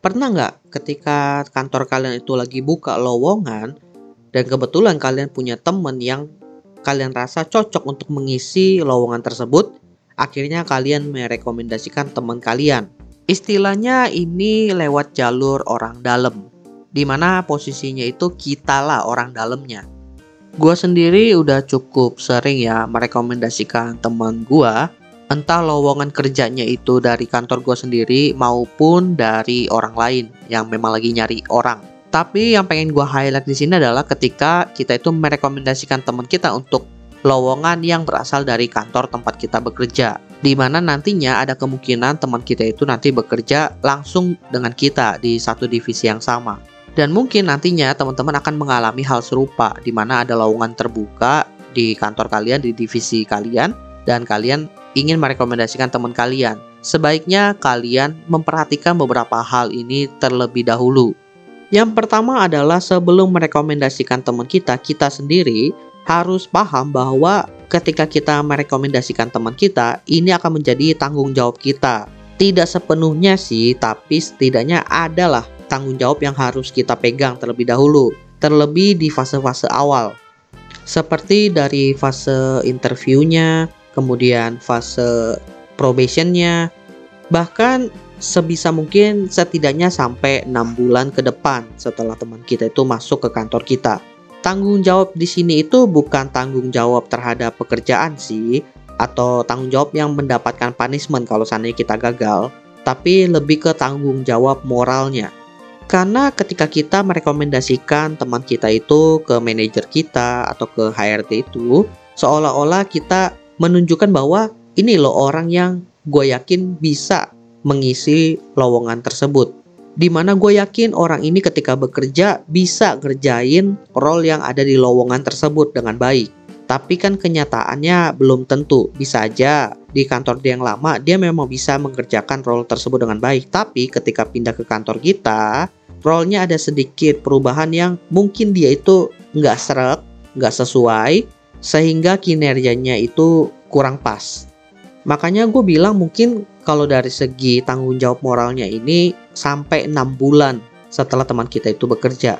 Pernah nggak ketika kantor kalian itu lagi buka lowongan dan kebetulan kalian punya temen yang kalian rasa cocok untuk mengisi lowongan tersebut, akhirnya kalian merekomendasikan teman kalian. Istilahnya ini lewat jalur orang dalam, di mana posisinya itu kita lah orang dalamnya. Gua sendiri udah cukup sering ya merekomendasikan teman gua entah lowongan kerjanya itu dari kantor gue sendiri maupun dari orang lain yang memang lagi nyari orang. Tapi yang pengen gue highlight di sini adalah ketika kita itu merekomendasikan teman kita untuk lowongan yang berasal dari kantor tempat kita bekerja. Di mana nantinya ada kemungkinan teman kita itu nanti bekerja langsung dengan kita di satu divisi yang sama. Dan mungkin nantinya teman-teman akan mengalami hal serupa di mana ada lowongan terbuka di kantor kalian, di divisi kalian, dan kalian ingin merekomendasikan teman kalian, sebaiknya kalian memperhatikan beberapa hal ini terlebih dahulu. Yang pertama adalah sebelum merekomendasikan teman kita, kita sendiri harus paham bahwa ketika kita merekomendasikan teman kita, ini akan menjadi tanggung jawab kita. Tidak sepenuhnya sih, tapi setidaknya adalah tanggung jawab yang harus kita pegang terlebih dahulu, terlebih di fase-fase awal. Seperti dari fase interviewnya, kemudian fase probationnya, bahkan sebisa mungkin setidaknya sampai enam bulan ke depan setelah teman kita itu masuk ke kantor kita. Tanggung jawab di sini itu bukan tanggung jawab terhadap pekerjaan sih, atau tanggung jawab yang mendapatkan punishment kalau seandainya kita gagal, tapi lebih ke tanggung jawab moralnya. Karena ketika kita merekomendasikan teman kita itu ke manajer kita atau ke HRD itu, seolah-olah kita menunjukkan bahwa ini loh orang yang gue yakin bisa mengisi lowongan tersebut. Di mana gue yakin orang ini ketika bekerja bisa ngerjain role yang ada di lowongan tersebut dengan baik. Tapi kan kenyataannya belum tentu. Bisa aja di kantor dia yang lama dia memang bisa mengerjakan role tersebut dengan baik. Tapi ketika pindah ke kantor kita, role-nya ada sedikit perubahan yang mungkin dia itu nggak serak, nggak sesuai, sehingga kinerjanya itu kurang pas. Makanya gue bilang mungkin kalau dari segi tanggung jawab moralnya ini sampai 6 bulan setelah teman kita itu bekerja.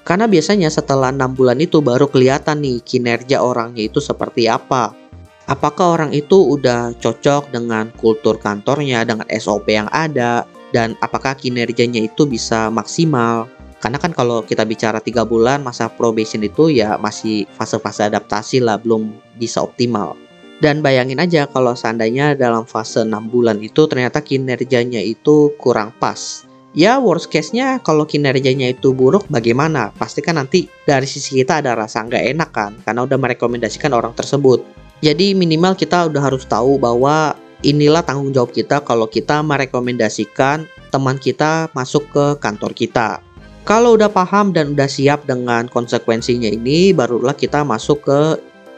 Karena biasanya setelah 6 bulan itu baru kelihatan nih kinerja orangnya itu seperti apa. Apakah orang itu udah cocok dengan kultur kantornya, dengan SOP yang ada, dan apakah kinerjanya itu bisa maksimal. Karena kan kalau kita bicara tiga bulan masa probation itu ya masih fase-fase adaptasi lah, belum bisa optimal. Dan bayangin aja kalau seandainya dalam fase 6 bulan itu ternyata kinerjanya itu kurang pas. Ya worst case-nya kalau kinerjanya itu buruk bagaimana? Pasti kan nanti dari sisi kita ada rasa nggak enak kan karena udah merekomendasikan orang tersebut. Jadi minimal kita udah harus tahu bahwa inilah tanggung jawab kita kalau kita merekomendasikan teman kita masuk ke kantor kita. Kalau udah paham dan udah siap dengan konsekuensinya ini, barulah kita masuk ke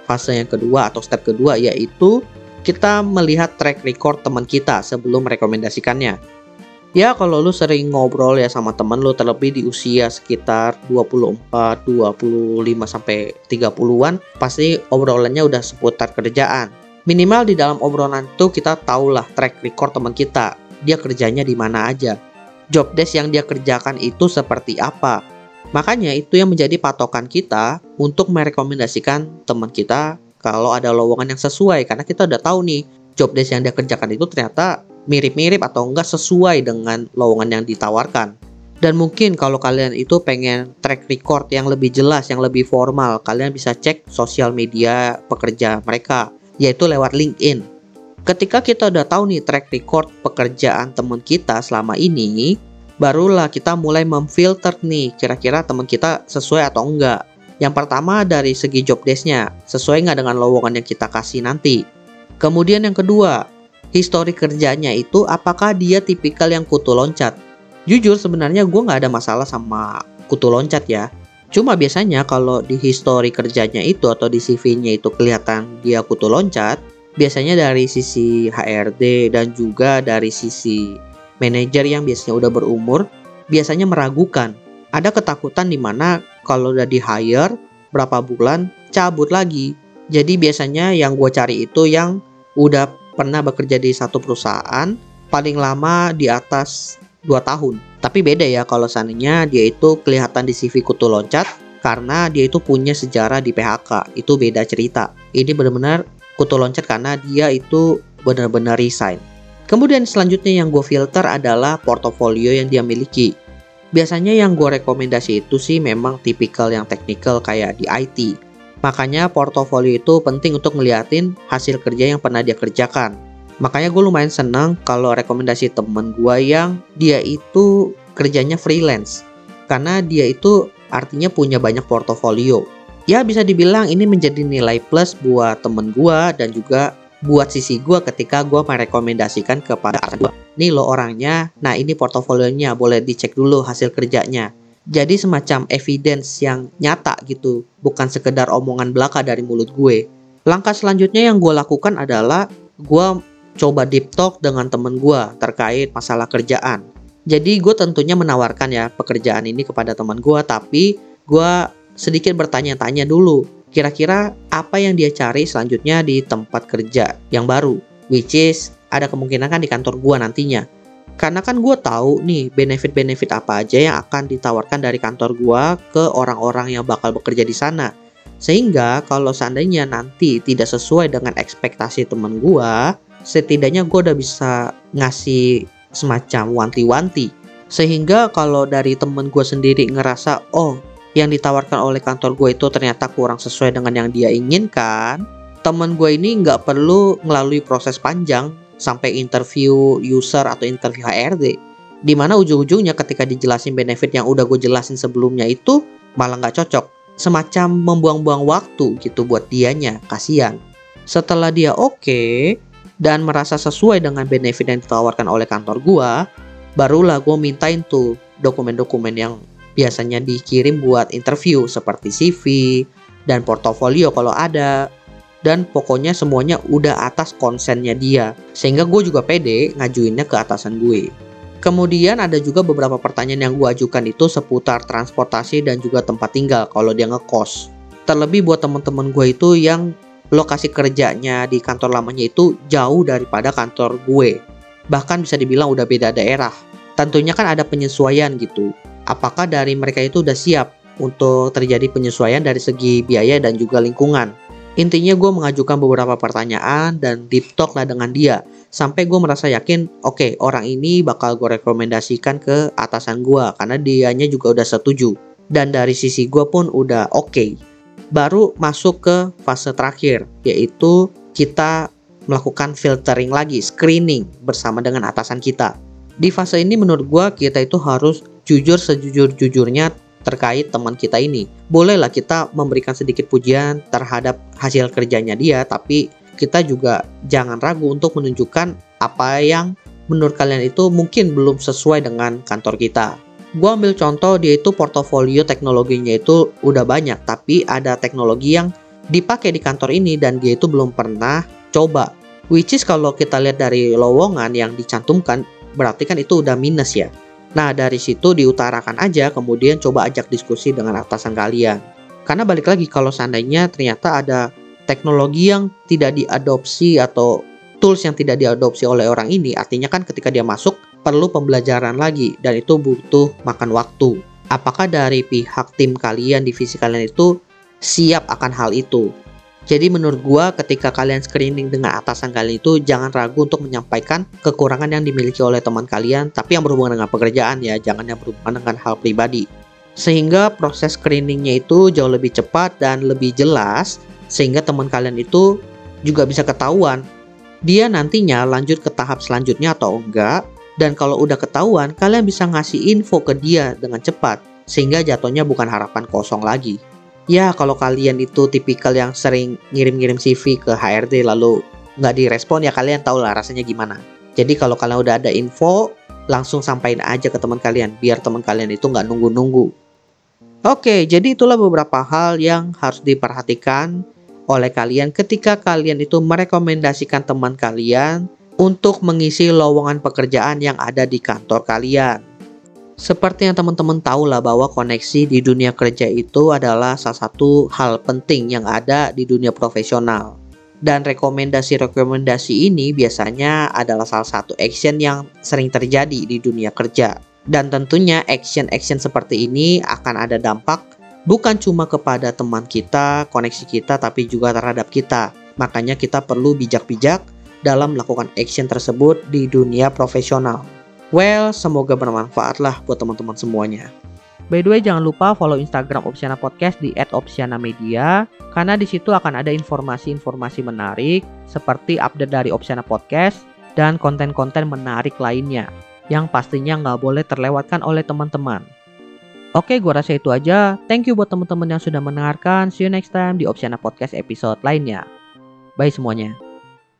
fase yang kedua atau step kedua yaitu kita melihat track record teman kita sebelum merekomendasikannya. Ya kalau lu sering ngobrol ya sama teman lu terlebih di usia sekitar 24, 25 sampai 30-an, pasti obrolannya udah seputar kerjaan. Minimal di dalam obrolan itu kita tahulah track record teman kita. Dia kerjanya di mana aja job desk yang dia kerjakan itu seperti apa. Makanya itu yang menjadi patokan kita untuk merekomendasikan teman kita kalau ada lowongan yang sesuai karena kita udah tahu nih job desk yang dia kerjakan itu ternyata mirip-mirip atau enggak sesuai dengan lowongan yang ditawarkan. Dan mungkin kalau kalian itu pengen track record yang lebih jelas, yang lebih formal, kalian bisa cek sosial media pekerja mereka, yaitu lewat LinkedIn. Ketika kita udah tahu nih track record pekerjaan teman kita selama ini, barulah kita mulai memfilter nih kira-kira teman kita sesuai atau enggak. Yang pertama dari segi job desk-nya, sesuai nggak dengan lowongan yang kita kasih nanti. Kemudian yang kedua, histori kerjanya itu apakah dia tipikal yang kutu loncat. Jujur sebenarnya gue nggak ada masalah sama kutu loncat ya. Cuma biasanya kalau di histori kerjanya itu atau di CV-nya itu kelihatan dia kutu loncat, biasanya dari sisi HRD dan juga dari sisi manajer yang biasanya udah berumur biasanya meragukan. Ada ketakutan di mana kalau udah di hire berapa bulan cabut lagi. Jadi biasanya yang gue cari itu yang udah pernah bekerja di satu perusahaan paling lama di atas 2 tahun. Tapi beda ya kalau seandainya dia itu kelihatan di CV kutu loncat karena dia itu punya sejarah di PHK. Itu beda cerita. Ini benar-benar kutu loncat karena dia itu benar-benar resign. Kemudian selanjutnya yang gue filter adalah portofolio yang dia miliki. Biasanya yang gue rekomendasi itu sih memang tipikal yang teknikal kayak di IT. Makanya portofolio itu penting untuk ngeliatin hasil kerja yang pernah dia kerjakan. Makanya gue lumayan senang kalau rekomendasi temen gue yang dia itu kerjanya freelance. Karena dia itu artinya punya banyak portofolio. Ya bisa dibilang ini menjadi nilai plus buat temen gue dan juga buat sisi gue ketika gue merekomendasikan kepada atasan gue. Nih lo orangnya, nah ini portofolionya, boleh dicek dulu hasil kerjanya. Jadi semacam evidence yang nyata gitu, bukan sekedar omongan belaka dari mulut gue. Langkah selanjutnya yang gue lakukan adalah gue coba deep talk dengan temen gue terkait masalah kerjaan. Jadi gue tentunya menawarkan ya pekerjaan ini kepada teman gue, tapi gue sedikit bertanya-tanya dulu kira-kira apa yang dia cari selanjutnya di tempat kerja yang baru, which is ada kemungkinan kan di kantor gua nantinya. Karena kan gue tahu nih benefit-benefit apa aja yang akan ditawarkan dari kantor gua ke orang-orang yang bakal bekerja di sana. Sehingga kalau seandainya nanti tidak sesuai dengan ekspektasi teman gua, setidaknya gue udah bisa ngasih semacam wanti-wanti. Sehingga kalau dari temen gue sendiri ngerasa, oh yang ditawarkan oleh kantor gue itu ternyata kurang sesuai dengan yang dia inginkan, temen gue ini nggak perlu melalui proses panjang sampai interview user atau interview HRD. Di mana ujung-ujungnya ketika dijelasin benefit yang udah gue jelasin sebelumnya itu malah nggak cocok. Semacam membuang-buang waktu gitu buat dianya, kasihan. Setelah dia oke okay, dan merasa sesuai dengan benefit yang ditawarkan oleh kantor gue, barulah gue mintain tuh dokumen-dokumen yang biasanya dikirim buat interview seperti CV dan portofolio kalau ada. Dan pokoknya semuanya udah atas konsennya dia sehingga gue juga pede ngajuinnya ke atasan gue. Kemudian ada juga beberapa pertanyaan yang gue ajukan itu seputar transportasi dan juga tempat tinggal kalau dia ngekos. Terlebih buat teman-teman gue itu yang lokasi kerjanya di kantor lamanya itu jauh daripada kantor gue. Bahkan bisa dibilang udah beda daerah. Tentunya kan ada penyesuaian gitu apakah dari mereka itu udah siap untuk terjadi penyesuaian dari segi biaya dan juga lingkungan. Intinya gue mengajukan beberapa pertanyaan dan deep talk lah dengan dia. Sampai gue merasa yakin, oke okay, orang ini bakal gue rekomendasikan ke atasan gue karena dianya juga udah setuju. Dan dari sisi gue pun udah oke. Okay. Baru masuk ke fase terakhir, yaitu kita melakukan filtering lagi, screening bersama dengan atasan kita. Di fase ini menurut gue kita itu harus jujur sejujur-jujurnya terkait teman kita ini. Bolehlah kita memberikan sedikit pujian terhadap hasil kerjanya dia, tapi kita juga jangan ragu untuk menunjukkan apa yang menurut kalian itu mungkin belum sesuai dengan kantor kita. Gua ambil contoh dia itu portofolio teknologinya itu udah banyak, tapi ada teknologi yang dipakai di kantor ini dan dia itu belum pernah coba. Which is kalau kita lihat dari lowongan yang dicantumkan, berarti kan itu udah minus ya. Nah, dari situ diutarakan aja, kemudian coba ajak diskusi dengan atasan kalian. Karena balik lagi, kalau seandainya ternyata ada teknologi yang tidak diadopsi atau tools yang tidak diadopsi oleh orang ini, artinya kan ketika dia masuk perlu pembelajaran lagi dan itu butuh makan waktu. Apakah dari pihak tim kalian, divisi kalian itu siap akan hal itu? Jadi menurut gua ketika kalian screening dengan atasan kalian itu jangan ragu untuk menyampaikan kekurangan yang dimiliki oleh teman kalian tapi yang berhubungan dengan pekerjaan ya, jangan yang berhubungan dengan hal pribadi. Sehingga proses screeningnya itu jauh lebih cepat dan lebih jelas sehingga teman kalian itu juga bisa ketahuan dia nantinya lanjut ke tahap selanjutnya atau enggak dan kalau udah ketahuan kalian bisa ngasih info ke dia dengan cepat sehingga jatuhnya bukan harapan kosong lagi ya kalau kalian itu tipikal yang sering ngirim-ngirim CV ke HRD lalu nggak direspon ya kalian tahu lah rasanya gimana. Jadi kalau kalian udah ada info, langsung sampaikan aja ke teman kalian biar teman kalian itu nggak nunggu-nunggu. Oke, jadi itulah beberapa hal yang harus diperhatikan oleh kalian ketika kalian itu merekomendasikan teman kalian untuk mengisi lowongan pekerjaan yang ada di kantor kalian. Seperti yang teman-teman tahu lah bahwa koneksi di dunia kerja itu adalah salah satu hal penting yang ada di dunia profesional. Dan rekomendasi-rekomendasi ini biasanya adalah salah satu action yang sering terjadi di dunia kerja. Dan tentunya action-action seperti ini akan ada dampak bukan cuma kepada teman kita, koneksi kita, tapi juga terhadap kita. Makanya kita perlu bijak-bijak dalam melakukan action tersebut di dunia profesional. Well, semoga bermanfaat lah buat teman-teman semuanya. By the way, jangan lupa follow Instagram Opsiana Podcast di @opsiana_media karena di situ akan ada informasi-informasi menarik seperti update dari Opsiana Podcast dan konten-konten menarik lainnya yang pastinya nggak boleh terlewatkan oleh teman-teman. Oke, gua rasa itu aja. Thank you buat teman-teman yang sudah mendengarkan. See you next time di Opsiana Podcast episode lainnya. Bye semuanya.